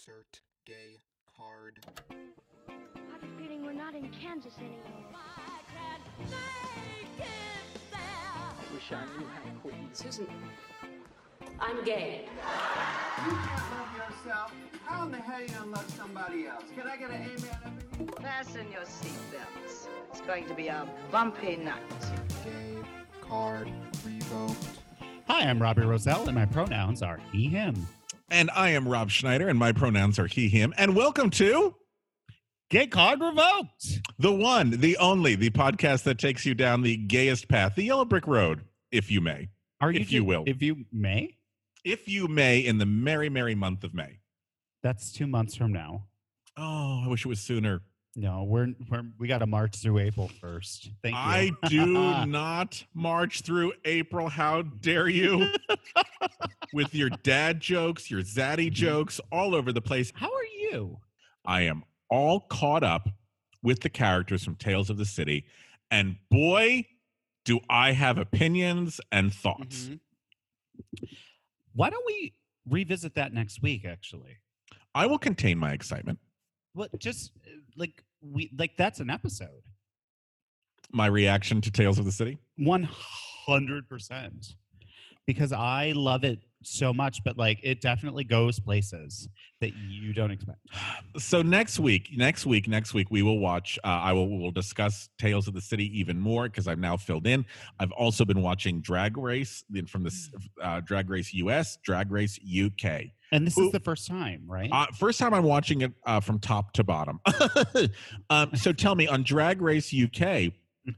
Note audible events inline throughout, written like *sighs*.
Insert gay card. I have a feeling we're not in Kansas anymore. I Wish I knew how queens. Susan, I'm gay. You can't love yourself. How in the hell you gonna love somebody else? Can I get an amen up in here? Fasten your seatbelts. It's going to be a bumpy night. Gay card revoked. Hi, I'm Robbie Rozelle, and my pronouns are he, him. And I am Rob Schneider, and my pronouns are he, him. And welcome to Gay card revoked. the one, the only, the podcast that takes you down the gayest path, the yellow brick road, if you may. Are If you ju- will. If you may. If you may, in the merry, merry month of May. That's two months from now. Oh, I wish it was sooner. No, we're, we're we got to march through April first. Thank you. I do *laughs* not march through April. How dare you? *laughs* With your dad jokes, your zaddy jokes all over the place. How are you? I am all caught up with the characters from Tales of the City. And boy, do I have opinions and thoughts. Mhm. Why don't we revisit that next week? Actually, I will contain my excitement. Well, just uh, like we like that's an episode. My reaction to Tales of the City. One hundred percent. Because I love it so much, but like it definitely goes places that you don't expect. So next week, next week, next week, we will watch. Uh, I will we will discuss Tales of the City even more because I've now filled in. I've also been watching Drag Race from the uh, Drag Race US, Drag Race UK. And this Ooh. is the first time, right? Uh, first time I'm watching it uh, from top to bottom. *laughs* um, so tell me on Drag Race UK,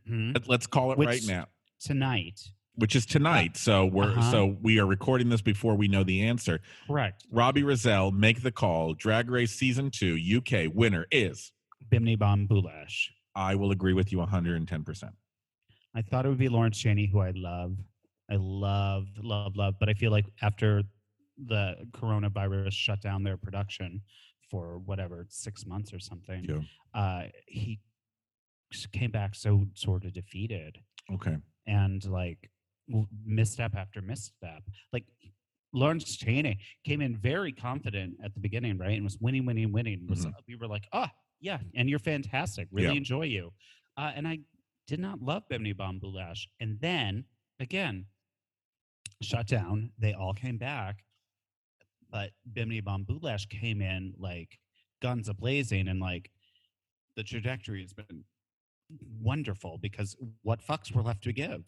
Mhm. let- let's call it right now, Tonight. Which is tonight. So we're Uh-huh. so we are recording this before we know the answer. Correct. Robbie Rozelle, make the call. Drag Race season two UK winner is. Bimini Bon Boulash. I will agree with you 110. percent I thought it would be Lawrence Chaney, who I love. I love, love, love. But I feel like after the coronavirus shut down their production for whatever, six months or something, Yeah. uh, he came back so sort of defeated Okay. and like misstep after misstep. Like Lawrence Chaney came in very confident at the beginning, right? And was winning, winning, winning. Was Mhm. we were like, oh yeah, and you're fantastic. Really Yeah. enjoy you. Uh, and I did not love Bimini Bon Boulash. And then again, shut down. They all came back, but Bimini Bon Boulash came in like guns a blazing, and like the trajectory has been wonderful because what fucks were left to give?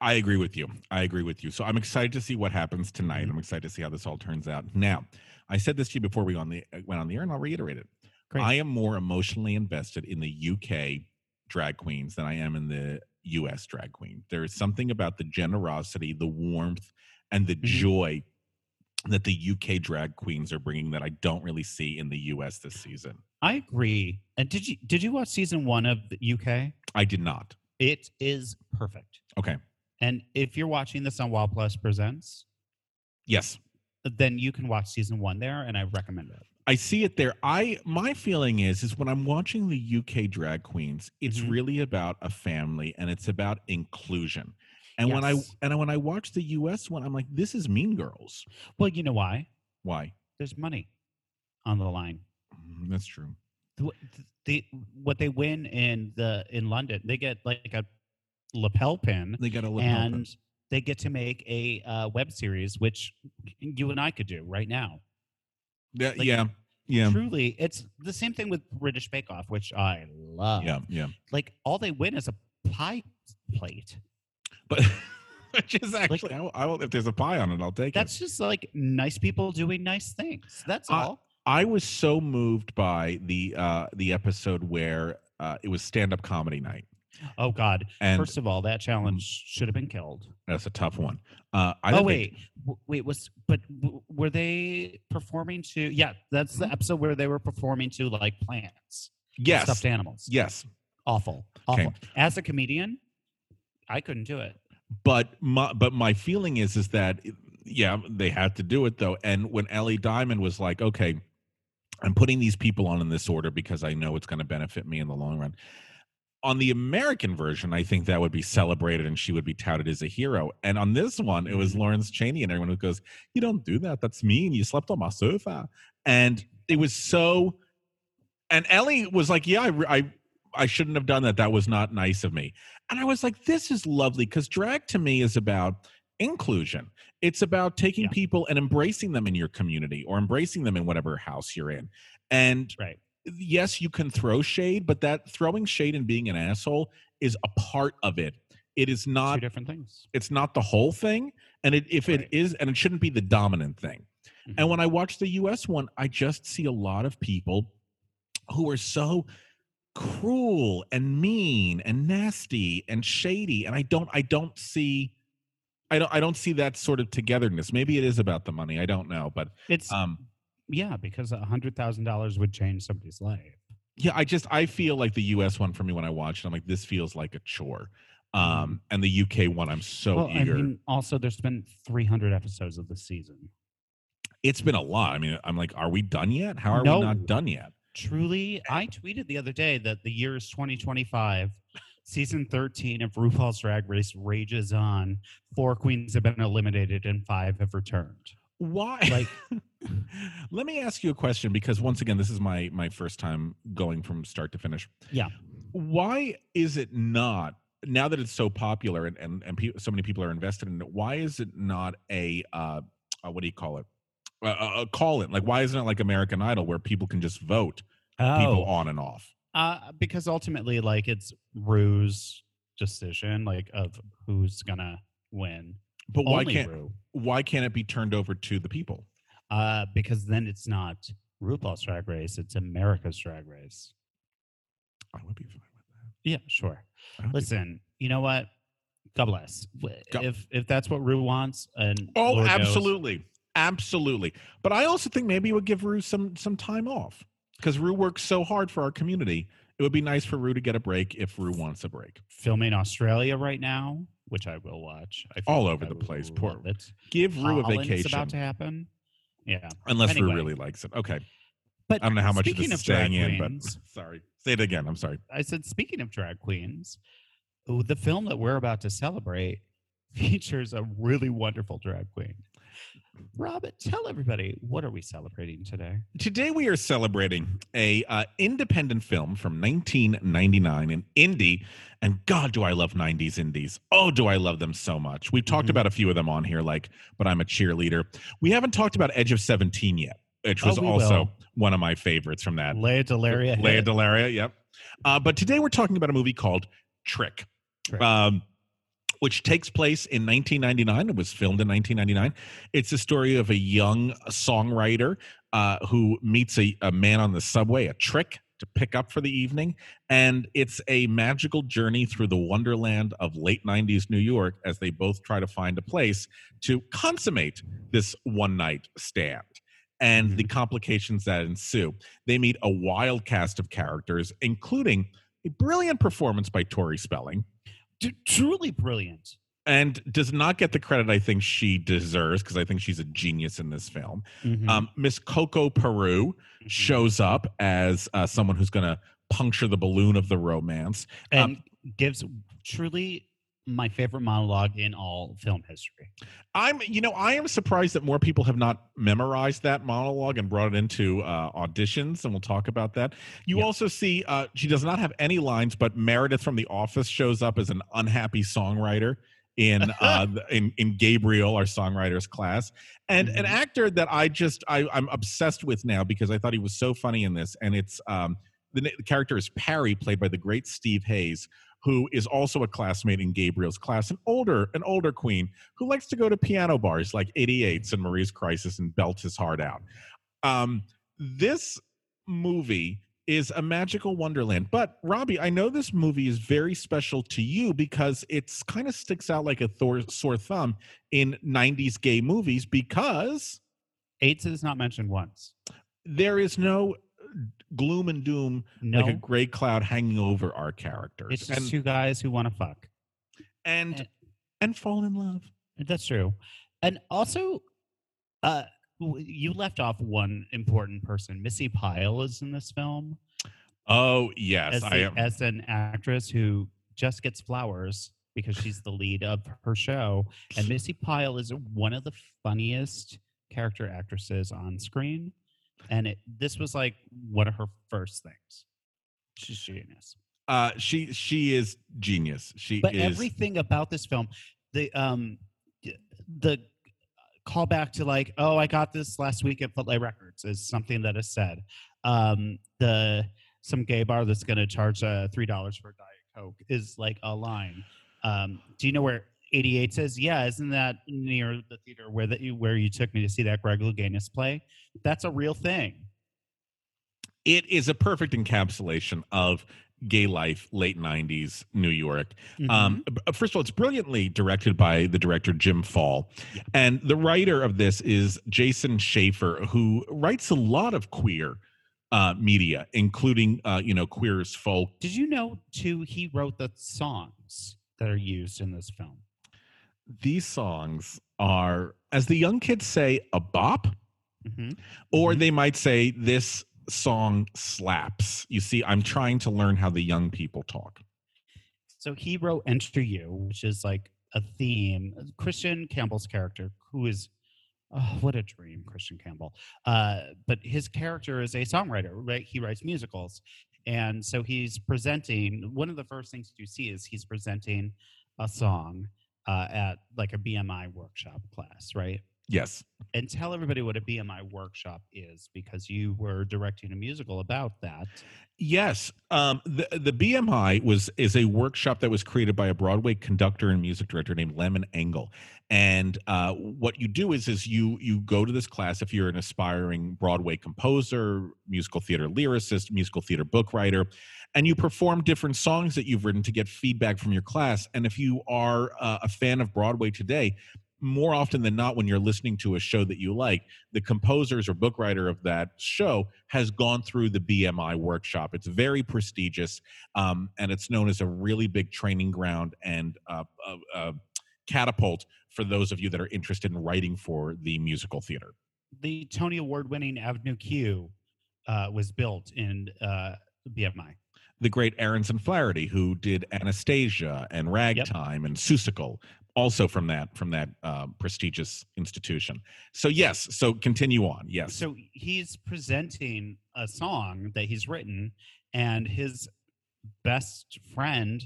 I agree with you. I agree with you. So I'm excited to see what happens tonight. I'm excited to see how this all turns out. Now, I said this to you before we on the uh, went on the air, and I'll reiterate it. Great. I am more emotionally invested in the UK drag queens than I am in the US drag queen. There is something about the generosity, the warmth, and the Mhm. joy that the UK drag queens are bringing that I don't really see in the US this season. I agree. And did you did you watch season one of the UK? I did not. It is perfect. Okay. And if you're watching this on Wild Plus Presents, Yes. then you can watch season one there, and I recommend it. I see it there. I my feeling is is when I'm watching the UK drag queens, it's Mhm. really about a family and it's about inclusion. And when I and when I watch the US one, I'm like, this is Mean Girls. Well, you know why? Why? There's money on the line. Mm, That's true. The, what they win in the in London, they get like a lapel pin, They got a little and they get to make a uh, web series, which you and I could do right now. yeah, like, yeah, yeah, Truly, it's the same thing with British Bake Off, which I love. yeah, yeah. Like all they win is a pie plate. But *laughs* which is actually, I will, I will, if there's a pie on it, I'll take it. That's just like nice people doing nice things. That's Uh, all. I was so moved by the uh the episode where uh it was stand up comedy night, Oh God! and First of all, that challenge should have been killed. that's a tough one. Uh, I oh wait, W- wait was but w- were they performing to? Yeah, that's the episode where they were performing to like plants, Mm-hmm. yes, stuffed animals. yes. awful, Okay. awful. As a comedian, I couldn't do it. but my but my feeling is is that yeah they had to do it though and when ellie diamond was like okay i'm putting these people on in this order because i know it's going to benefit me in the long run on the American version, I think that would be celebrated and she would be touted as a hero. And on this one, it was mm-hmm. Lawrence Chaney and everyone who goes, "You don't do that. That's mean. You slept on my sofa." And it was so. And Ellie was like, "Yeah, I, I, I shouldn't have done that. That was not nice of me." And I was like, "This is lovely," because drag to me is about inclusion. It's about taking Yeah. people and embracing them in your community or embracing them in whatever house you're in. And Right. yes, you can throw shade, but that throwing shade and being an asshole is a part of it. It is Two not different things. it's not the whole thing. And it, if it Right. is, and it shouldn't be the dominant thing. Mhm. And when I watch the US one, I just see a lot of people who are so cruel and mean and nasty and shady. And I don't I don't see I don't I don't see that sort of togetherness. Maybe it is about the money. I don't know. But It's um yeah, because a hundred thousand dollars would change somebody's life. yeah, I just I feel like the US one for me when I watch it, I'm like, this feels like a chore. Um and the UK one, I'm so well, I eager. mean, also there's been 300 episodes of the season. it's been a lot. I mean, I'm like, are we done yet? How are No. we not done yet? Truly, I tweeted the other day that the year is 2025. Season 13 of RuPaul's Drag Race rages on. Four queens have been eliminated and five have returned. Why? Like- *laughs* let me ask you a question because once again, this is my my first time going from start to finish. Yeah. Why is it not now that it's so popular and and, and pe- so many people are invested in it? Why is it not a uh, uh what do you call it? A, a, a call it like why isn't it like American Idol where people can just vote people on and off? Uh, because ultimately, like, it's Ru's decision, like, of who's gonna win. But why Only can't Ru. why can't it be turned over to the people? Uh, because then it's not RuPaul's Drag Race; it's America's Drag Race. I would be fine with that. Yeah, sure. Listen, you know what? God bless. God- If if that's what Ru wants, and Oh, Lord knows- absolutely, absolutely. But I also think maybe it would give Ru some some time off because Ru works so hard for our community. It would be nice for Ru to get a break if Ru wants a break. filming Australia right now, which I will watch. I feel All like over I the place. Poor- it. Give Ru a vacation, about to happen. Yeah, unless Anyway. Ru really likes it. Okay, but I don't know how much this is staying in, but *laughs* sorry. Say it again. I'm sorry. I said speaking of drag queens, the film that we're about to celebrate *laughs* features a really wonderful drag queen. Robin, tell everybody what are we celebrating today? Today we are celebrating a uh, independent film from 1999, an indie, and God, do I love 90s indies! Oh, do I love them so much! We've talked Mhm. about a few of them on here, like "But I'm a Cheerleader." We haven't talked about Edge of 17 yet, which Oh, was we also will. one of my favorites from that. Lea DeLaria. Leia hit. Delaria, yep. Uh, but today we're talking about a movie called Trick, Trick. Um, which takes place in 1999. It was filmed in 1999. It's the story of a young songwriter uh, who meets a, a man on the subway, a trick to pick up for the evening. And it's a magical journey through the wonderland of late 90s New York as they both try to find a place to consummate this one night stand and the complications that ensue. They meet a wild cast of characters, including a brilliant performance by Tori Spelling, D- truly brilliant. and does not get the credit I think she deserves because I think she's a genius in this film. Mhm. Um, Miss Coco Peru Mhm. shows up as uh, someone who's going to puncture the balloon of the romance. and gives truly my favorite monologue in all film history. I'm, you know, I am surprised that more people have not memorized that monologue and brought it into uh, auditions, and we'll talk about that. You Yeah. also see uh, she does not have any lines, but Meredith from The Office shows up as an unhappy songwriter in *laughs* uh, in in Gabriel, our songwriters class, and an Mhm. actor that I just I, I'm obsessed with now because I thought he was so funny in this, and it's um, the, the character is Perry, played by the great Steve Hayes, who is also a classmate in Gabriel's class, an older an older queen who likes to go to piano bars like 88s and Marie's Crisis and belt his heart out. Um, this movie is a magical wonderland. But Robbie, I know this movie is very special to you because it's kind of sticks out like a Thor, sore thumb in 90s gay movies because AIDS is not mentioned once. there is no gloom and doom No, like a gray cloud hanging over our characters it's just and two guys who want to fuck. and and- and fall in love. That's true. And also, uh, you left off one important person. Missy Pyle is in this film. Oh yes, as, I am. as an actress who just gets flowers because she's the lead of her show. And Missy Pyle is one of the funniest character actresses on screen. And it, this was like one of her first things. She's genius. Uh, she she is genius. She But is. everything about this film, the um, the callback to like, oh, I got this last week at Footlight Records is something that is said. Um, the some gay bar that's going to charge uh, three dollars for a diet coke is like a line. Um, do you know where 88 says, yeah, isn't that near the theater where that you where you took me to see that Greg Louganis play? That's a real thing. it is a perfect encapsulation of gay life, late '90s New York. Mm-hmm. Um, first of all, it's brilliantly directed by the director Jim Fall, Yeah. and the writer of this is Jason Schafer, who writes a lot of queer uh, media, including uh, you know Queer as Folk. Did you know too? He wrote the songs that are used in this film. These songs are, as the young kids say, a bop, hmm or Mhm. they might say this song slaps. You see, I'm trying to learn how the young people talk. So he wrote Enter You, which is like a theme. Christian Campbell's character, who is, oh, what a dream, Christian Campbell. Uh, but his character is a songwriter, right? He writes musicals. And so he's presenting, one of the first things you see is he's presenting a song uh, at like a BMI workshop class, right? Yes. And tell everybody what a BMI workshop is because you were directing a musical about that. Yes, um, the the BMI was is a workshop that was created by a Broadway conductor and music director named Lehman Engel. And uh, what you do is is you you go to this class if you're an aspiring Broadway composer, musical theater lyricist, musical theater book writer, and you perform different songs that you've written to get feedback from your class. And if you are uh, a fan of Broadway today, more often than not, when you're listening to a show that you like, the composers or book writer of that show has gone through the BMI workshop. It's very prestigious, um, and it's known as a really big training ground and uh, uh, uh, catapult for those of you that are interested in writing for the musical theater. the Tony Award winning Avenue Q uh, was built in uh, BMI. The great Ahrens and Flaherty, who did Anastasia and Ragtime and Seussical, also from that from that uh, prestigious institution. So yes, so continue on. Yes. So he's presenting a song that he's written, and his best friend,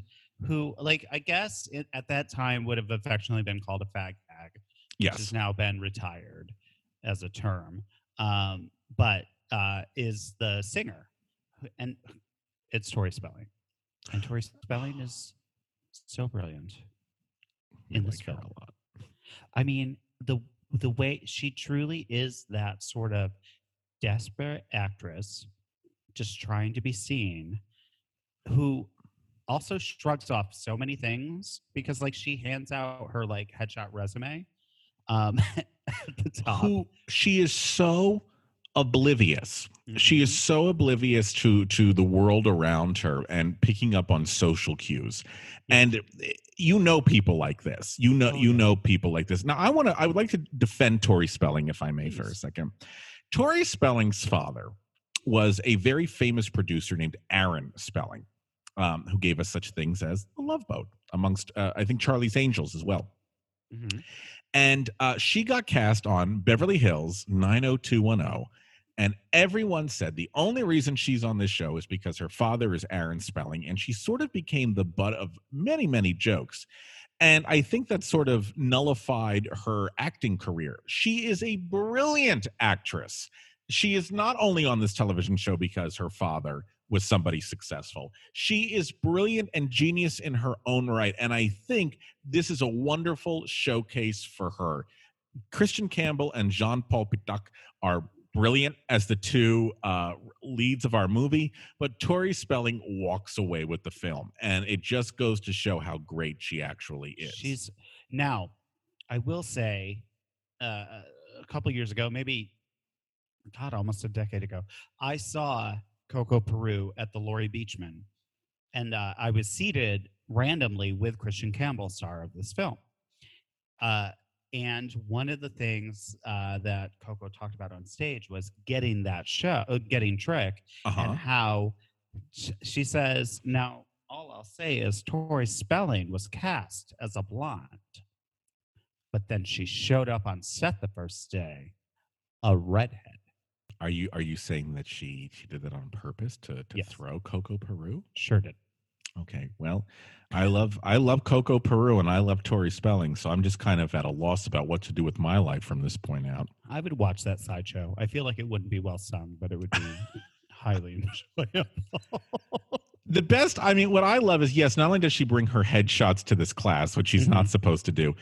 who, like, I guess it, at that time would have affectionately been called a fag hag, which yes. has now been retired as a term, um, but uh, is the singer, and it's Tori Spelling, and Tori Spelling is so brilliant in I this like film. a lot. I mean, the the way she truly is that sort of desperate actress, just trying to be seen, who also shrugs off so many things because like she hands out her like headshot resume um *laughs* at the top. who she is so oblivious. She is so oblivious to to the world around her and picking up on social cues. And eh, you know people like this. You know Oh, you know people like this. Now i want to i would like to defend tori spelling if i may for a second. Tori spelling's father was a very famous producer named aaron spelling um, who gave us such things as the love boat amongst uh, i think charlie's angels as well. Mhm. and uh, she got cast on Beverly Hills 90210. And everyone said the only reason she's on this show is because her father is Aaron Spelling, and she sort of became the butt of many, many jokes. And I think that sort of nullified her acting career. She is a brilliant actress. She is not only on this television show because her father was somebody successful, she is brilliant and genius in her own right. And I think this is a wonderful showcase for her. Christian Campbell and Jean Paul Pitoc are brilliant as the two uh, leads of our movie, but Tori Spelling walks away with the film, and it just goes to show how great she actually is. She's now, I will say, uh, a couple years ago, maybe, God, almost a decade ago, I saw Coco Peru at the Laurie Beechman, and uh, I was seated randomly with Christian Campbell, star of this film. And one of the things uh, that Coco talked about on stage was getting that show, uh, getting Trick, uh-huh. and how sh- she says, now all I'll say is Tori Spelling was cast as a blonde, but then she showed up on set the first day, a redhead. Are you are you saying that she she did that on purpose to to Yes. throw Coco Peru? Sure did. Okay. Well, I love I love Coco Peru and I love Tori Spelling, so I'm just kind of at a loss about what to do with my life from this point out. I would watch that sideshow. I feel like it wouldn't be well sung, but it would be *laughs* highly enjoyable. *laughs* The best, I mean, what I love is yes, not only does she bring her headshots to this class, which she's not mm-hmm. supposed to do,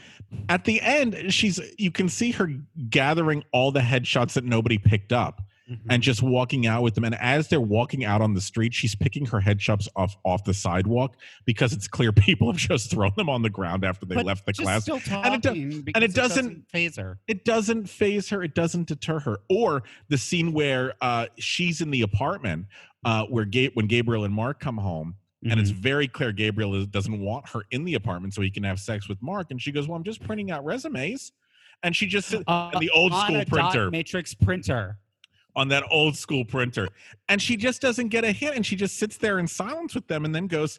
at the end, she's you can see her gathering all the headshots that nobody picked up and just walking out with them. And as they're walking out on the street, she's picking her headshots off off the sidewalk because it's clear *laughs* people have just thrown them on the ground after they But left the class. Still And it do- and because it doesn't- phase her. it doesn't phase her it doesn't deter her or the scene where uh she's in the apartment uh where Ga- when gabriel and mark come home and it's Mhm. very clear gabriel is, doesn't want her in the apartment so he can have sex with mark and she goes well i'm just printing out resumes and she just Uh, the old school printer matrix printer. On that old school printer and she just doesn't get a hint and she just sits there in silence with them and then goes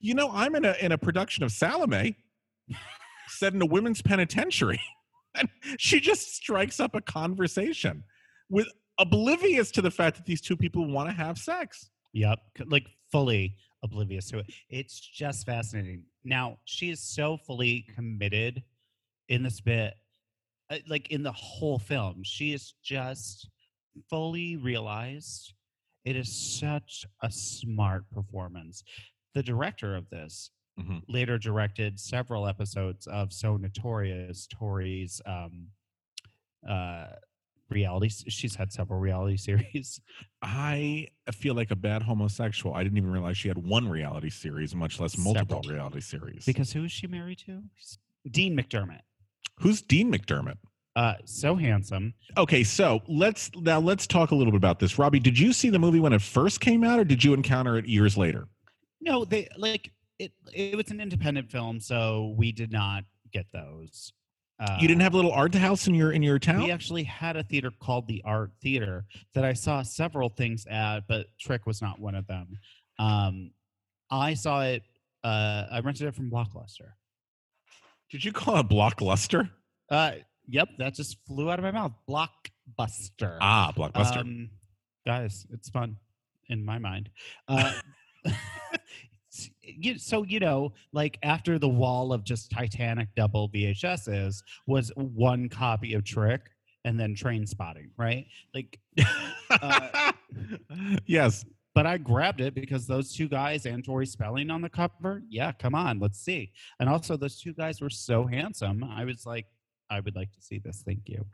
you know i'm in a in a production of salome *laughs* set in a women's penitentiary *laughs* and she just strikes up a conversation with oblivious to the fact that these two people want to have sex Yep, like fully oblivious to it. It's just fascinating. Now she is so fully committed in this bit, uh, like in the whole film. She is just fully realized. It is such a smart performance. The director of this Mhm. later directed several episodes of So Notorious Tori's um, uh, reality. She's had several reality *laughs* series. i feel like a bad homosexual i didn't even realize she had one reality series much less multiple Several. reality series Because who is she married to? Dean McDermott. who's dean mcdermott Uh, so handsome. Okay, so let's now let's talk a little bit about this. Robbie, did you see the movie when it first came out, or did you encounter it years later? No, they like it. It was an independent film, so we did not get those. Uh, you didn't have a little art house in your in your town. We actually had a theater called the Art Theater that I saw several things at, but Trick was not one of them. Um, I saw it. Uh, I rented it from Blockbuster. Did you call it Blockluster? Uh, yep, that just flew out of my mouth. Blockbuster. Ah, Blockbuster. Um, guys, it's fun in my mind. *laughs* Uh, *laughs* so you know, like after the wall of just Titanic double VHSs was one copy of Trick and then Train Spotting, right? Like, uh, *laughs* yes. but I grabbed it because those two guys and Tori Spelling on the cover. Yeah, come on, let's see. And also, those two guys were so handsome. I was like, I would like to see this. Thank you.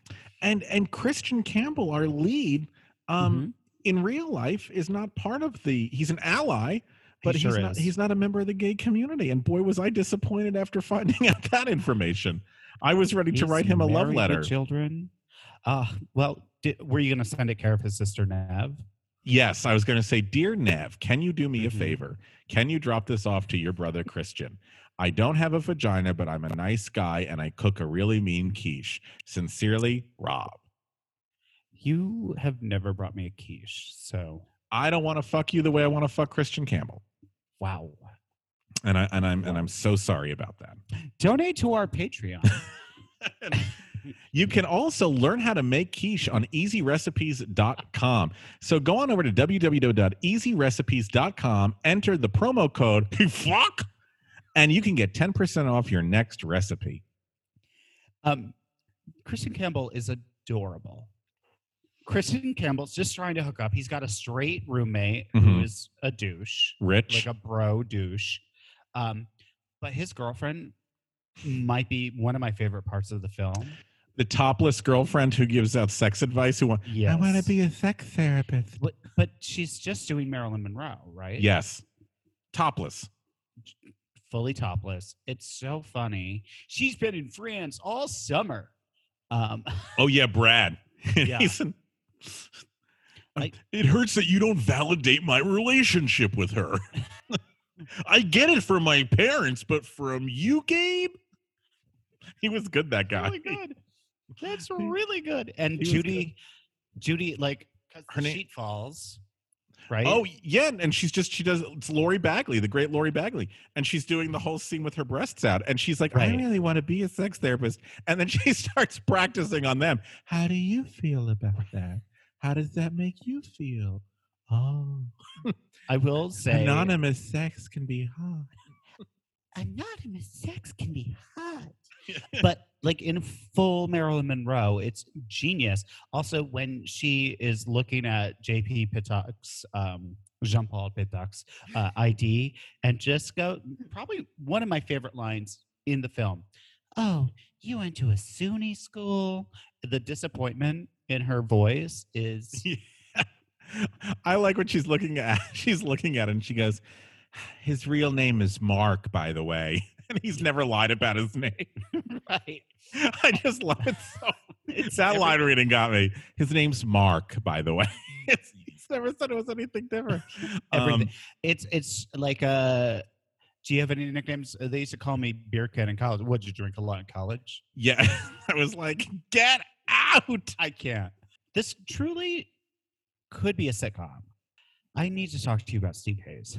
And and Christian Campbell, our lead, um, Mhm. in real life is not part of the. He's an ally, but sure he's not. He's not a member of the gay community. And boy, was I disappointed after *laughs* finding out that information. I was ready to write him a love married with letter. Children. Uh, well, di were you going to send it care of his sister Neve? Yes, I was going to say, Dear Neve, can you do me a Mhm. favor? Can you drop this off to your brother Christian? I don't have a vagina, but I'm a nice guy and I cook a really mean quiche. Sincerely, Rob. You have never brought me a quiche, so I don't want to fuck you the way I want to fuck Christian Campbell. wow. And I and I'm and I'm so sorry about that. Donate to our Patreon. *laughs* *laughs* You can also learn how to make quiche on easyrecipes.com. So go on over to www.easyrecipes.com, enter the promo code *laughs* fuck, and you can get 10% off your next recipe. um, Christian Campbell is adorable. Christian Campbell's just trying to hook up. He's got a straight roommate who Mhm. is a douche. Rich. like a bro douche. Um, but his girlfriend might be one of my favorite parts of the film. the topless girlfriend who gives out sex advice who want Yes. I want to be a sex therapist. But, but she's just doing Marilyn Monroe, right? Yes. Topless. Fully topless. It's so funny. She's been in France all summer. Um, *laughs* Oh yeah, Brad. *laughs* Yeah. An- I- *laughs* it hurts that you don't validate my relationship with her. I get it from my parents, but from you, Gabe? He was good, that guy. really good. That's really good. And he Judy, Judy, like, because Her the name- sheet falls. Right? Oh yeah, and she's just she does it's Lorri Bagley, the great Lorri Bagley, and she's doing the whole scene with her breasts out, and she's like, I really want to be a sex therapist, and then *laughs* she starts practicing on them. How do you feel about that? How does that make you feel? Oh, I will *laughs* say anonymous sex can be hot. Anonymous sex can be hot. *laughs* but like in full Marilyn Monroe, it's genius. Also, when she is looking at JP Pitoc's, um, Jean Paul Pitoc's uh, ID, and just go, probably one of my favorite lines in the film. Oh, you went to a SUNY school. The disappointment in her voice is *laughs* I like what she's looking at. She's looking at it and she goes, His real name is Mark, by the way. *laughs* And he's never lied about his name. *laughs* right. *laughs* I just love it so It's that every- line reading got me. His name's Mark, by the way. It's, he's never said it was anything different. Everything. Um, it's it's like uh do you have any nicknames? Uh, They used to call me beer can in college. What'd you drink a lot in college? yeah, I was like, get out. I can't. This truly could be a sitcom. I need to talk to you about Steve Hayes.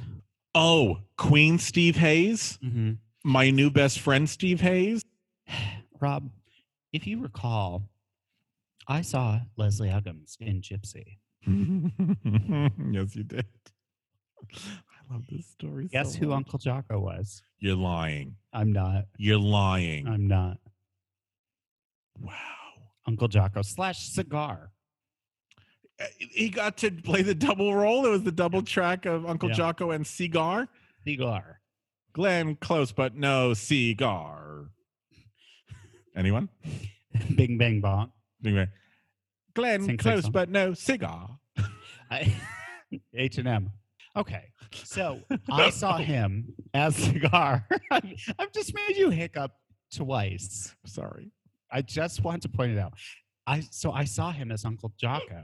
Oh, Queen Steve Hayes, Mm-hmm. my new best friend Steve Hayes. *sighs* Rob, if you recall, I saw Leslie Uggams in Gypsy. *laughs* yes, you did. I love this story. Guess so who much. Uncle Jocko was? You're lying. I'm not. You're lying. I'm not. wow. Uncle Jocko slash cigar. Uh, He got to play the double role. It was the double track of Uncle Yeah. Jocko and Cigar. Cigar. Glenn close, but no cigar. Anyone? *laughs* Bing bang bong. Anyway, Glenn Sing, close, but no cigar. *laughs* H and M. Okay, so *laughs* I saw him as cigar. I've I've just made you hiccup twice. Sorry. I just want to point it out. I so I saw him as Uncle Jocko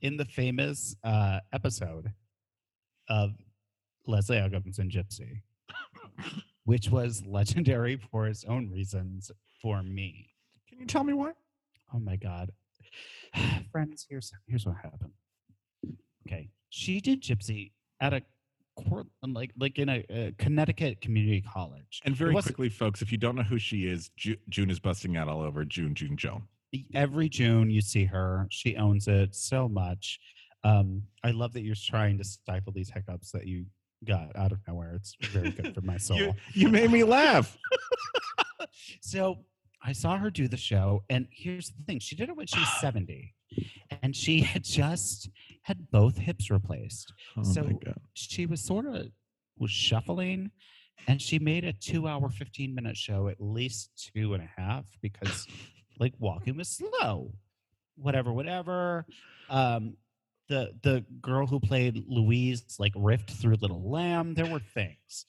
in the famous uh, episode of Leslie and Gypsy, which was legendary for its own reasons for me. Can you tell me why? Oh my god. *sighs* Friends, here's here's what happened. Okay. She did gypsy at a court like like in a, a Connecticut community college. And very quickly, folks, if you don't know who she is, Ju- June is busting out all over June, June, Joan. Every June you see her. She owns it so much. Um, I love that you're trying to stifle these hiccups that you got out of nowhere. It's very good for my *laughs* soul. You, you made me *laughs* laugh. so I saw her do the show, and here's the thing: she did it when she was *sighs* 70, and she had just had both hips replaced. Oh So- my God. She was sort of was shuffling, and she made a two-hour, 15-minute show at least two and a half because, *laughs* like, walking was slow. Whatever, whatever. Um, the the girl who played Louise like riffed through Little Lamb. There were things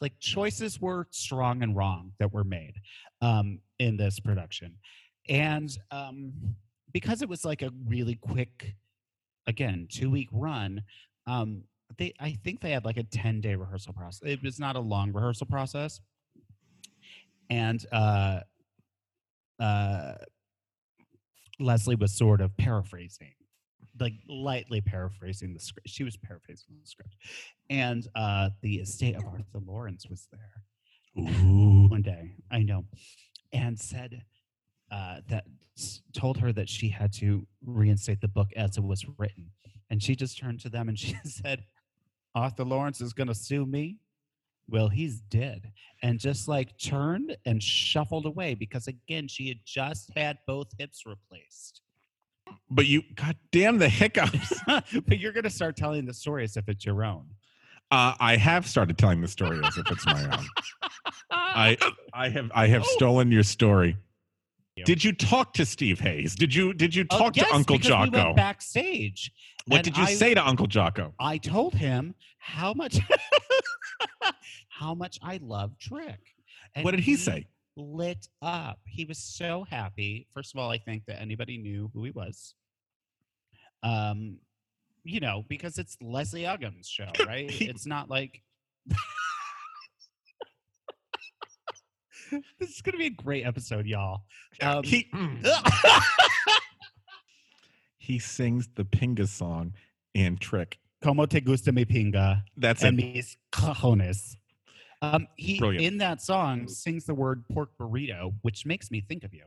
like choices were strong and wrong that were made um, in this production, and um, because it was like a really quick, again, two week run. Um, they I think they had like a ten day rehearsal process. It was not a long rehearsal process, and uh, uh, Leslie was sort of paraphrasing, like lightly paraphrasing the script. She was paraphrasing the script, and uh, the estate of Arthur Laurents was there Ooh. one day. I know, and said uh, that told her that she had to reinstate the book as it was written, and she just turned to them and *laughs* she said, "Arthur Laurents is going to sue me." Well, he's dead. And just like turned and shuffled away because, again, she had just had both hips replaced. But you, God damn the hiccups. *laughs* but you're going to start telling the story as if it's your own. Uh, I have started telling the story as if it's my own. I *laughs* I have I have stolen your story. Did you talk to Steve Hayes? Did you did you Oh, talk yes, to Uncle because we Jocko? went backstage. What and did you I- say to Uncle Jocko? I told him how much *laughs* how much I love Trick. And What did he say? Lit up. He was so happy. First of all, I think that anybody knew who he was. Um, you know, because it's Leslie Uggams' show, *laughs* right? He- it's not like *laughs* this is gonna be a great episode, y'all. Um, he *clears throat* he sings the Pinga song in Trick. Como te gusta mi pinga That's and it. mis cojones. Um, he Brilliant. in that song sings the word pork burrito, which makes me think of you.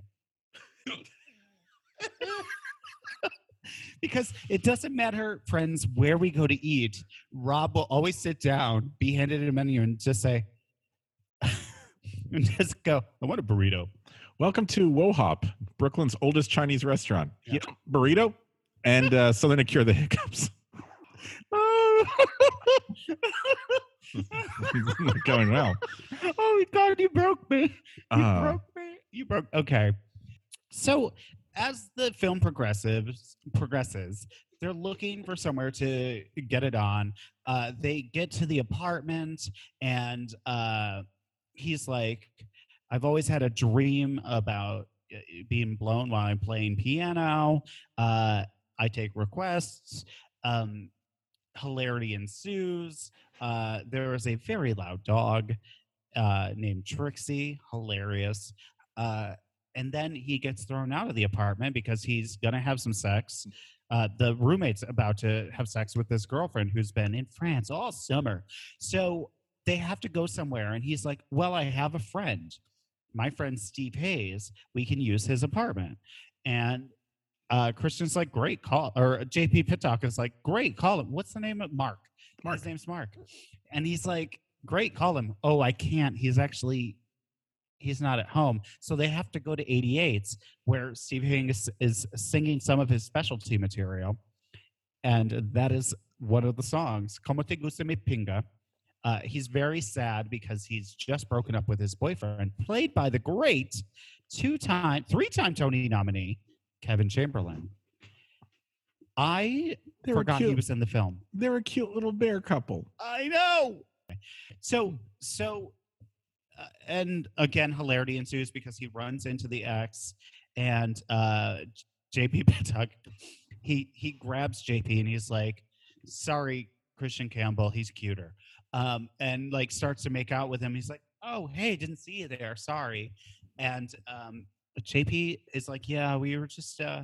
because it doesn't matter, friends, where we go to eat. Rob will always sit down, be handed a menu, and just say, *laughs* and just go, "I want a burrito." Welcome to Wohop, Brooklyn's oldest Chinese restaurant. Yeah. Burrito and uh, something to cure the hiccups. *laughs* Not going well. oh my god, you broke me. You Uh, broke me. You broke. Okay. So as the film progresses, progresses, they're looking for somewhere to get it on. Uh, they get to the apartment, and uh, he's like, "I've always had a dream about uh, being blown while I'm playing piano. Uh, I take requests." Um, hilarity ensues. Uh, there is a very loud dog uh, named Trixie, hilarious. Uh, and then he gets thrown out of the apartment because he's gonna have some sex. Uh, the roommate's about to have sex with this girlfriend who's been in France all summer. So they have to go somewhere, and he's like, "Well, I have a friend, my friend Steve Hayes. We can use his apartment." And uh, Christian's like, "Great, call." Or JP Pitoc is like, "Great, call him." What's the name of Mark? Mark. His name's Mark. And he's like, "Great, call him." Oh, I can't. He's actually he's not at home. So they have to go to 88's where Steve Hayes is singing some of his specialty material. And that is one of the songs, Como te gusta mi pinga. Uh, he's very sad because he's just broken up with his boyfriend, played by the great two-time, three-time Tony nominee, Kevin Chamberlin. I They were forgot he was in the film. They're a cute little bear couple. I know. So so uh, and again hilarity ensues because he runs into the ex and uh JP *laughs* Pitoc he he grabs JP and he's like sorry Christian Campbell he's cuter um and like starts to make out with him he's like oh hey didn't see you there sorry and um JP is like yeah we were just uh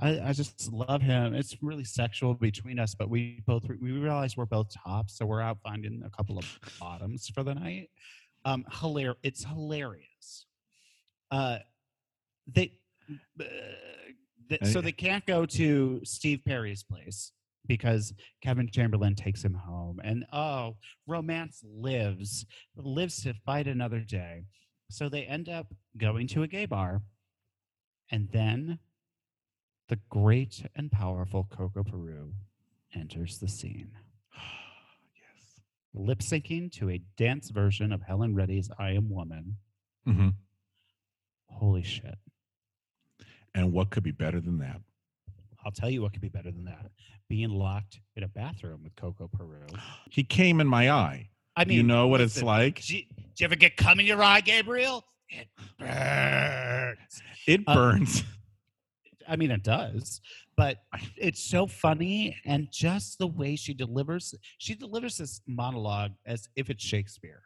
I, I just love him. It's really sexual between us, but we both we realize we're both tops, so we're out finding a couple of bottoms for the night. Um, hilarious! It's hilarious. Uh, they, uh, th- so they can't go to Steve Perry's place because Kevin Chamberlin takes him home, and oh, romance lives lives to fight another day. So they end up going to a gay bar, and then the great and powerful Coco Peru enters the scene, *sighs* yes. lip syncing to a dance version of Helen Reddy's I Am Woman. hmm Holy shit. And what could be better than that? I'll tell you what could be better than that being locked in a bathroom with Coco Peru. *gasps* He came in my eye. I mean, you know what it's like? Do you, do you ever get cum in your eye, Gabriel? It burns. It uh, burns. I mean, it does, but it's so funny, and just the way she delivers, she delivers this monologue as if it's Shakespeare.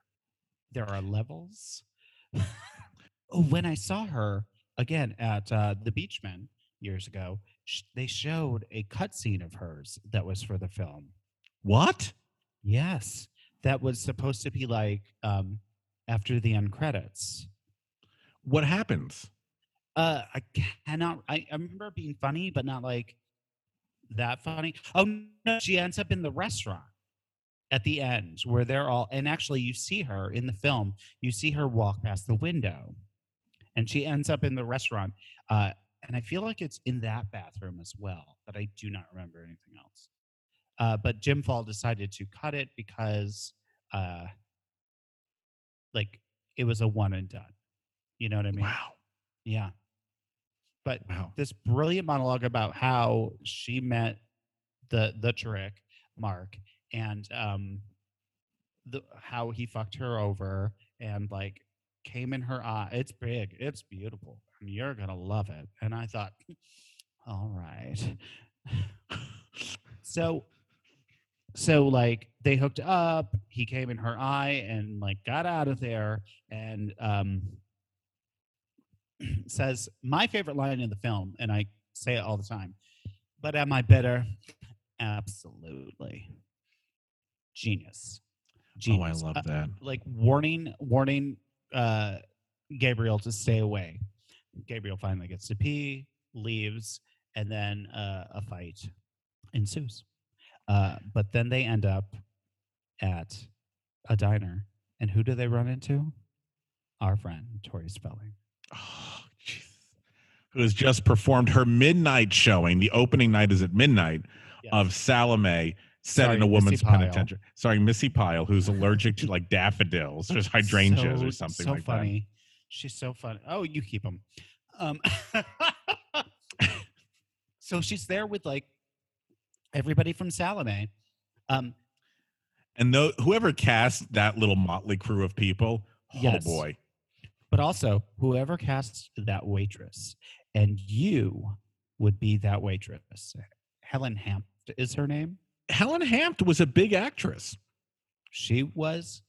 There are levels. *laughs* When I saw her again at uh, the Beechman years ago, sh- they showed a cutscene of hers that was for the film. what? Yes, that was supposed to be like um, after the end credits. What happens? Uh, I cannot. I, I remember being funny, but not like that funny. Oh no, she ends up in the restaurant at the end where they're all. And actually, you see her in the film. You see her walk past the window, and she ends up in the restaurant. Uh, and I feel like it's in that bathroom as well, but I do not remember anything else. Uh, but Jim Fall decided to cut it because, uh, like, it was a one and done. You know what I mean? Wow. Yeah. But Wow. this brilliant monologue about how she met the the trick, Mark, and um the how he fucked her over and like came in her eye. It's big. It's beautiful. And you're gonna love it. And I thought, all right. *laughs* so so like they hooked up he came in her eye and like got out of there and um *clears throat* says my favorite line in the film and i say it all the time but am i bitter Absolutely. Genius. Oh, I Genius. love Uh, that. like warning warning uh Gabriel to stay away. Gabriel finally gets to pee, leaves, and then uh, a fight ensues. Uh, but then they end up at a diner, and who do they run into? Our friend Tori Spelling. Oh. Who has just performed her midnight showing? The opening night is at midnight of Salome set in a woman's penitentiary. Sorry, Missi Pyle, who's *laughs* allergic to like daffodils, or hydrangeas So- or something so like funny. She's so funny. Oh, you keep them. Um, *laughs* *laughs* so she's there with like everybody from Salome. Um. And though whoever cast that little motley crew of people, Yes. oh boy. but also whoever casts that waitress, and you would be that waitress. Helen Hanft is her name. Helen Hanft was a big actress. She was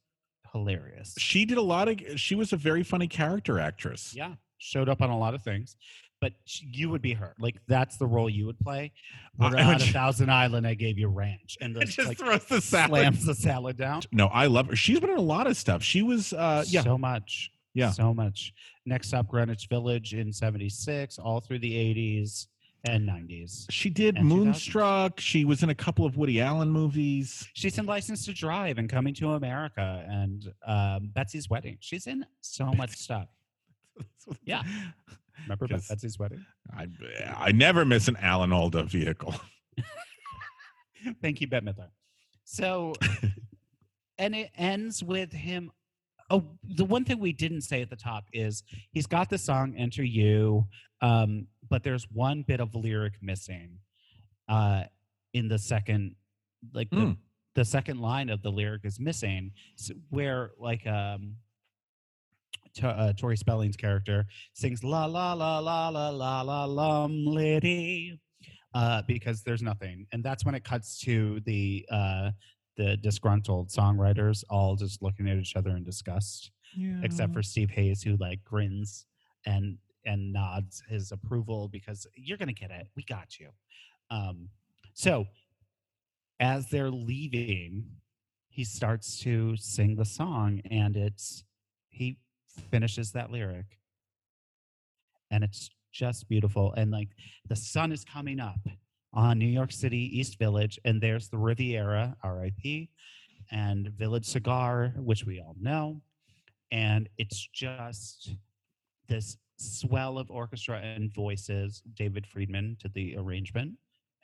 hilarious. She did a lot of she was a very funny character actress. Yeah, showed up on a lot of things. But you would be her. Like that's the role you would play. We're would a Thousand Island. I gave you ranch, and *laughs* It then just like throws the salad. slams the salad down. No, I love her. She's been in a lot of stuff. She was uh yeah. so much. Yeah. so much. Next up, Greenwich Village in '76, all through the '80s and '90s. She did and 2000s. Moonstruck. She was in a couple of Woody Allen movies. She's in License to Drive and Coming to America and um, Betsy's Wedding. She's in so much stuff. *laughs* Yeah. Remember Betsy's Wedding? I I never miss an Alan Alda vehicle. *laughs* Thank you, Bette Midler. So, *laughs* and it ends with him. Oh, the one thing we didn't say at the top is he's got the song "Enter You," um, but there's one bit of lyric missing uh, in the second, like the, Mm. the second line of the lyric is missing, where like um, to, uh, Tori Spelling's character sings "La la la la la la la lum liddy." uh, because there's nothing, and that's when it cuts to the uh, the disgruntled songwriters all just looking at each other in disgust, except for Steve Hayes, who like grins and and nods his approval because you're gonna get it. We got you. Um, so as they're leaving, he starts to sing the song, and it's he finishes that lyric, and it's just beautiful. And like the sun is coming up on New York City East Village, and there's the Riviera, RIP, and Village Cigar, which we all know. And it's just this swell of orchestra and voices. David Friedman did the arrangement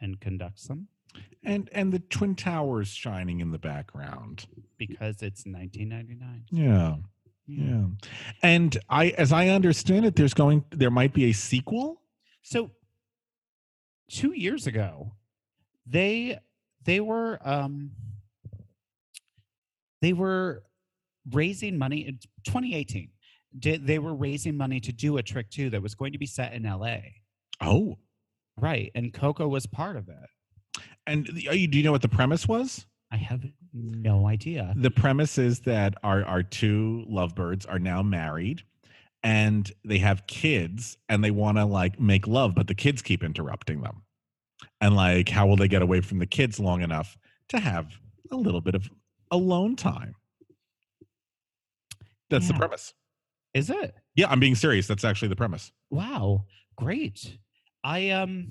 and conducts them and and the Twin Towers shining in the background. because it's 1999. Yeah. Yeah. And I as I understand it, there's going there might be a sequel. So two years ago, they they were um they were raising money in 2018. Did they were raising money to do a trick two that was going to be set in LA. Oh. Right. And Coco was part of it. And the- you, do you know what the premise was? I have no idea. The premise is that our our two lovebirds are now married and they have kids and they want to like make love but the kids keep interrupting them. And like how will they get away from the kids long enough to have a little bit of alone time? That's the premise. Is it? Yeah, I'm being serious. That's actually the premise. Wow. Great. I um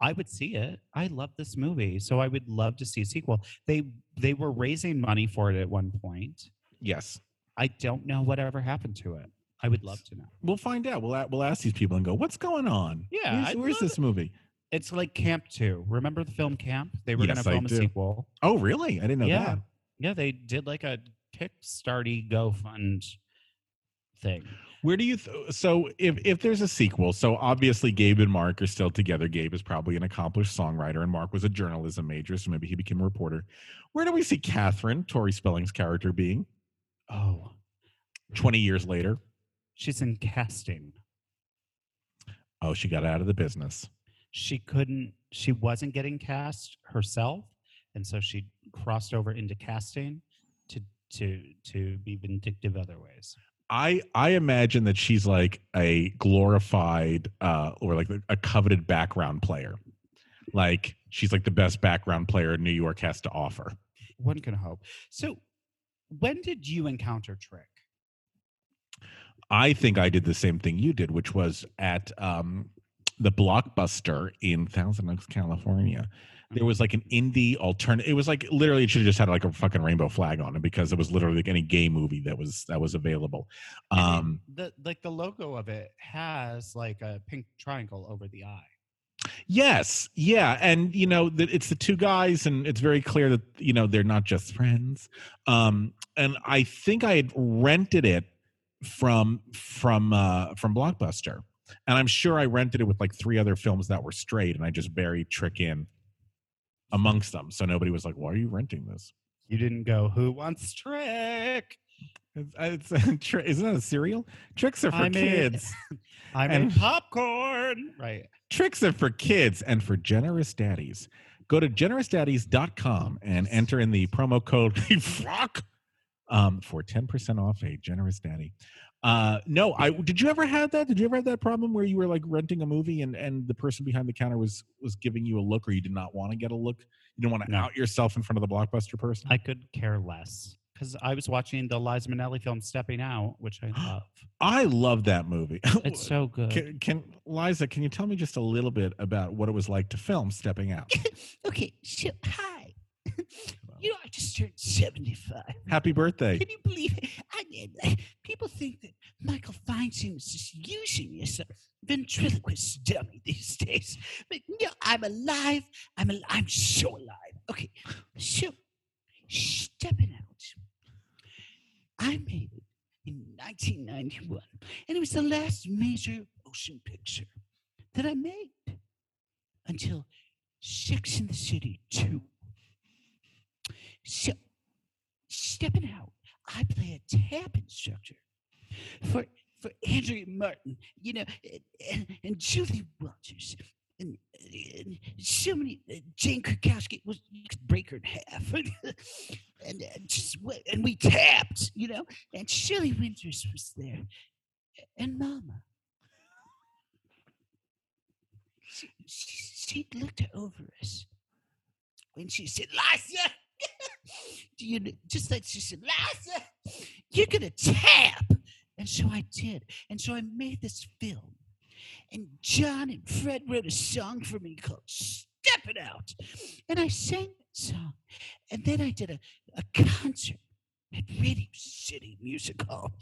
I would see it. I love this movie. So I would love to see a sequel. They they were raising money for it at one point. Yes. I don't know whatever happened to it. I would love to know. We'll find out. We'll we'll ask these people and go, "What's going on? Yeah, where's, where's this movie? It's like Camp 2. Remember the film Camp? They were Yes, going to film a do. sequel. Oh, really? I didn't know yeah. that. Yeah, they did like a Kickstarty Go Fund thing. Where do you? Th- so if if there's a sequel, so obviously Gabe and Mark are still together. Gabe is probably an accomplished songwriter, and Mark was a journalism major, so maybe he became a reporter. Where do we see Catherine, Tori Spelling's character, being Oh, twenty years later? she's in casting. Oh, she got out of the business. she couldn't she wasn't getting cast herself and so she crossed over into casting to to to be vindictive other ways I I imagine that she's like a glorified uh or like a coveted background player. like she's like the best background player New York has to offer. One can hope. So, when did you encounter Trick? I think I did the same thing you did, which was at um, the Blockbuster in Thousand Oaks, California. There was like an indie alternative. It was like literally it should have just had like a fucking rainbow flag on it because it was literally like any gay movie that was that was available. Um, the like the logo of it has like a pink triangle over the eye. Yes, yeah, and you know that it's the two guys, and it's very clear that you know they're not just friends. Um, and I think I had rented it from from uh, from Blockbuster, and I'm sure I rented it with like three other films that were straight, and I just buried Trick in amongst them, so nobody was like, "Why are you renting this?" You didn't go, "Who wants Trick?" It's, it's *laughs* Tri- isn't that a cereal? Tricks are for I made- kids. *laughs* I And- popcorn. Right. Tricks are for kids and for generous daddies. Go to generousdaddies.com and enter in the promo code *laughs* FROCK um, for 10% off a generous daddy. Uh, no, I did you ever have that? Did you ever have that problem where you were like renting a movie and, and the person behind the counter was was giving you a look or you did not want to get a look? You didn't want to No. out yourself in front of the blockbuster person? I could care less because I was watching the Liza Minnelli film Stepping Out, which I love. *gasps* I love that movie. *laughs* It's so good. Can, can Liza, can you tell me just a little bit about what it was like to film Stepping Out? *laughs* Okay, so hi. *laughs* you know, I just turned 75. Happy birthday. Can you believe it? I, I- people think that Michael Feinstein is just using as a uh, ventriloquist dummy *laughs* these days. But no, I'm alive. I'm al- I'm so alive. Okay, so stepping out. I made it in 1991, and it was the last major motion picture that I made until Sex in the City 2. So, stepping out, I play a tap instructor for for Andrea Martin, you know, and, and, Julie Walters, and, and so many. Uh, Jane Krakowski was you could break her in half, *laughs* and uh, just and we tapped, you know, and Shelley Winters was there, and Mama. She, she, she looked over us when she said, "Liza." Do you just like she said, Liza, you're gonna tap. And so I did. And so I made this film. And John and Fred wrote a song for me called Step It Out. And I sang that song. And then I did a, a concert at Radio City Music Hall,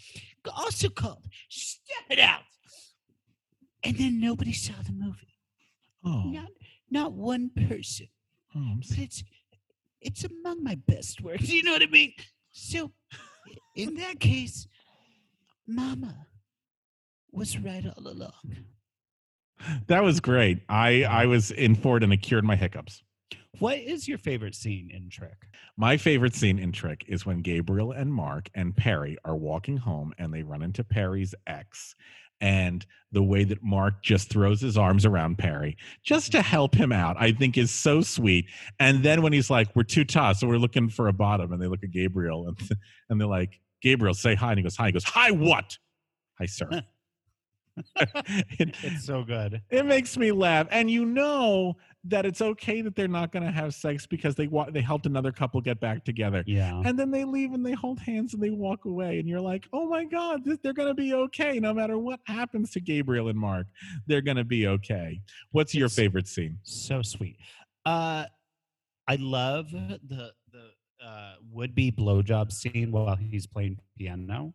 also called Step It Out. And then nobody saw the movie. Oh, Not not one person oh I'm but it's it's among my best work. *laughs* You know what I mean? So, in that case, Mama was right all along. That was great. I I was in for it and it cured my hiccups. What is your favorite scene in Trick? My favorite scene in Trick is when Gabriel and Mark and Perry are walking home and they run into Perry's ex. And the way that Mark just throws his arms around Perry just to help him out, I think is so sweet. And then when he's like, We're too tough, so we're looking for a bottom, and they look at Gabriel and, *laughs* and they're like, Gabriel, say hi. And he goes, Hi. He goes, Hi, what? Hi, sir. *laughs* *laughs* it, It's so good. it makes me laugh and you know that it's okay that they're not going to have sex because they wa- they helped another couple get back together Yeah. and then they leave and they hold hands and they walk away and you're like oh my god this, they're going to be okay no matter what happens to gabriel and mark they're going to be okay what's your favorite scene so sweet. Uh, I love the the uh, would be blowjob scene while he's playing piano.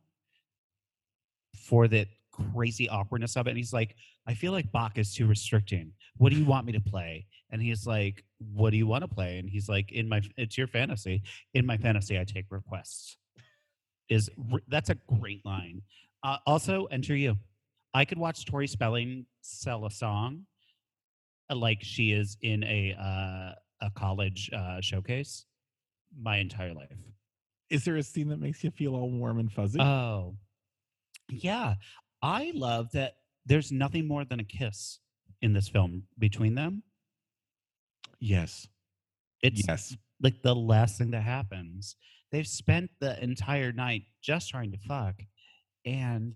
For the crazy awkwardness of it, and he's like, "I feel like Bach is too restricting. What do you want me to play?" And he's like, "What do you want to play?" And he's like, "In my, it's your fantasy. In my fantasy, I take requests." Is that's a great line. Uh, also, enter you. I could watch Tori Spelling sell a song uh, like she is in a uh, a college uh, showcase my entire life. is there a scene that makes you feel all warm and fuzzy Oh, yeah. I love that there's nothing more than a kiss in this film between them. yes It's yes like the last thing that happens. They've spent the entire night just trying to fuck, and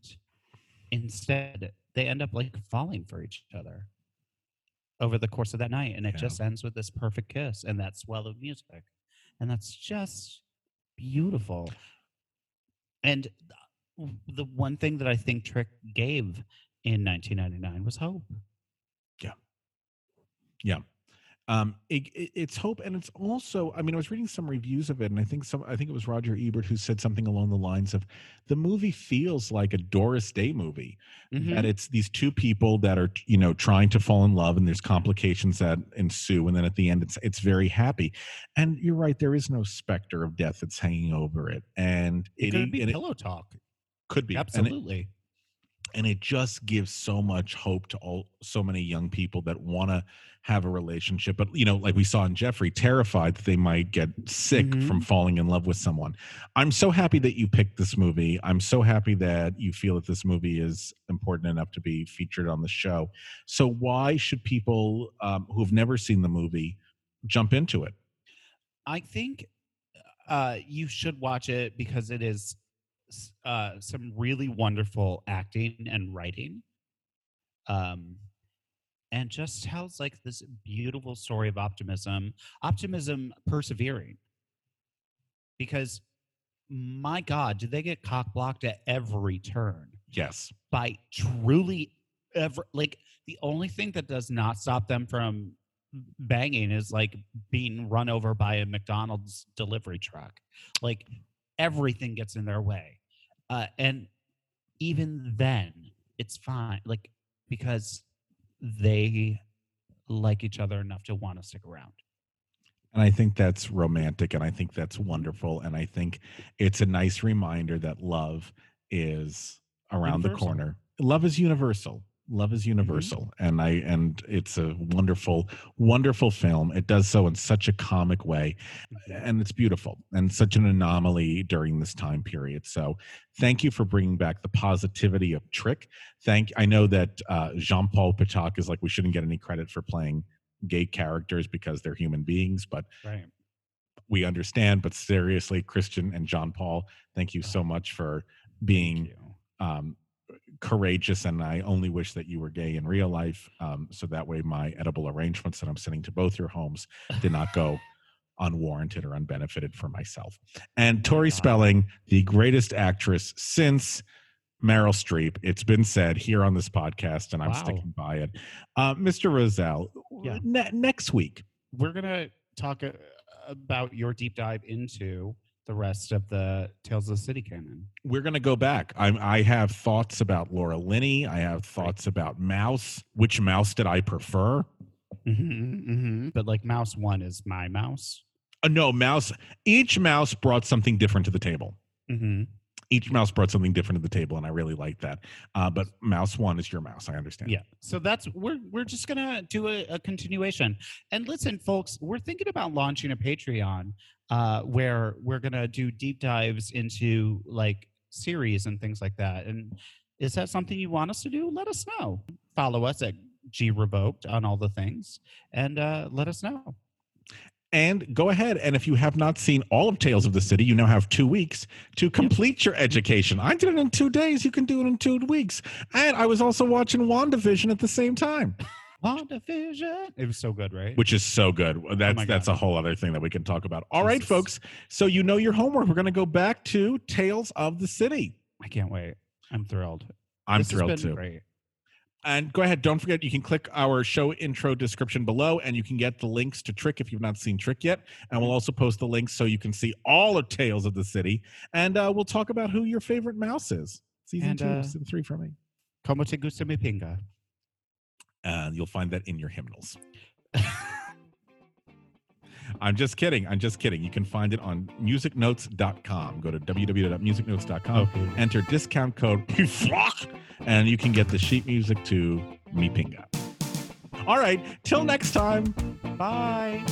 instead they end up like falling for each other. over the course of that night, and it Yeah. just ends with this perfect kiss and that swell of music, and that's just beautiful. And the one thing that I think Trick gave in 1999 was hope. Yeah. Yeah. Um it, it- it's hope and it's also i mean i was reading some reviews of it and i think some i think it was roger ebert who said something along the lines of the movie feels like a doris day movie Mhm. that it's these two people that are you know trying to fall in love and there's complications that ensue and then at the end it's it's very happy and you're right there is no specter of death that's hanging over it and It could be pillow talk. Could be. And it- Absolutely. and it just gives so much hope to all so many young people that want to have a relationship. But you know like we saw in jeffrey terrified that they might get sick Mhm. from falling in love with someone. I'm so happy that you picked this movie. I'm so happy that you feel that this movie is important enough to be featured on the show. So why should people um, who've never seen the movie jump into it? I think uh, you should watch it because it is uh, some really wonderful acting and writing. Um, and just tells like this beautiful story of optimism, optimism persevering. Because my God, did they get cock blocked at every turn? yes by truly ever like the only thing that does not stop them from banging is like being run over by a McDonald's delivery truck. Like everything gets in their way. Uh, and even then, it's fine. Like because they like each other enough to want to stick around. And I think that's romantic and I think that's wonderful. And I think it's a nice reminder that love is around the corner. Love is universal. Love is universal. And I and it's a wonderful, wonderful film. It does so in such a comic way. And it's beautiful and such an anomaly during this time period. So thank you for bringing back the positivity of Trick. Thank I know that uh, Jean-Paul Pitoc is like we shouldn't get any credit for playing gay characters because they're human beings, but Right. we understand. But seriously, Christian and John Paul, thank you so much for being um, courageous. And I only wish that you were gay in real life, um, so that way my edible arrangements that I'm sending to both your homes did not go unwarranted or unbenefited for myself. And Tori God. Spelling, the greatest actress since. Meryl Streep. It's been said here on this podcast, and I'm Wow. sticking by it. Uh, Mr. Rozelle, Yeah. ne- next week, We're going to talk uh, about your deep dive into the rest of the Tales of the City canon. we're going to go back. I'm, I have thoughts about Laura Linney. I have thoughts about Mouse. Which Mouse did I prefer? Mm-hmm, But like Mouse One is my mouse. Uh, no, Mouse. Each Mouse brought something different to the table. Mm-hmm. Each Mouse brought something different to the table, and I really like that. Uh, but Mouse One is your Mouse. I understand. Yeah. So that's we're we're just gonna do a, a continuation. And listen, folks, we're thinking about launching a Patreon uh, where we're gonna do deep dives into like series and things like that. And is that something you want us to do? Let us know. Follow us at G Revoked on all the things, and uh, let us know. And go ahead. And if you have not seen all of Tales of the City, you now have two weeks to complete your education. I did it in two days. You can do it in two weeks. And I was also watching WandaVision at the same time. *laughs* WandaVision. It was so good, right? which is so good. Oh that's my that's a whole other thing that we can talk about. All right, Jesus. folks. So you know your homework. We're going to go back to Tales of the City. I can't wait. I'm thrilled. I'm This has thrilled been too. Great. And go ahead. Don't forget you can click our show intro description below, and you can get the links to Trick if you've not seen Trick yet. And we'll also post the links so you can see all of Tales of the City. And uh, we'll talk about who your favorite mouse is. Season And, two, uh, season three for me. Como te gusta mi pinga? And you'll find that in your hymnals. *laughs* I'm just kidding. I'm just kidding. You can find it on musicnotes.com. Go to www.musicnotes.com, Okay. enter discount code PFLOCK, and you can get the sheet music to Mi Pinga. All right. Till next time. Bye.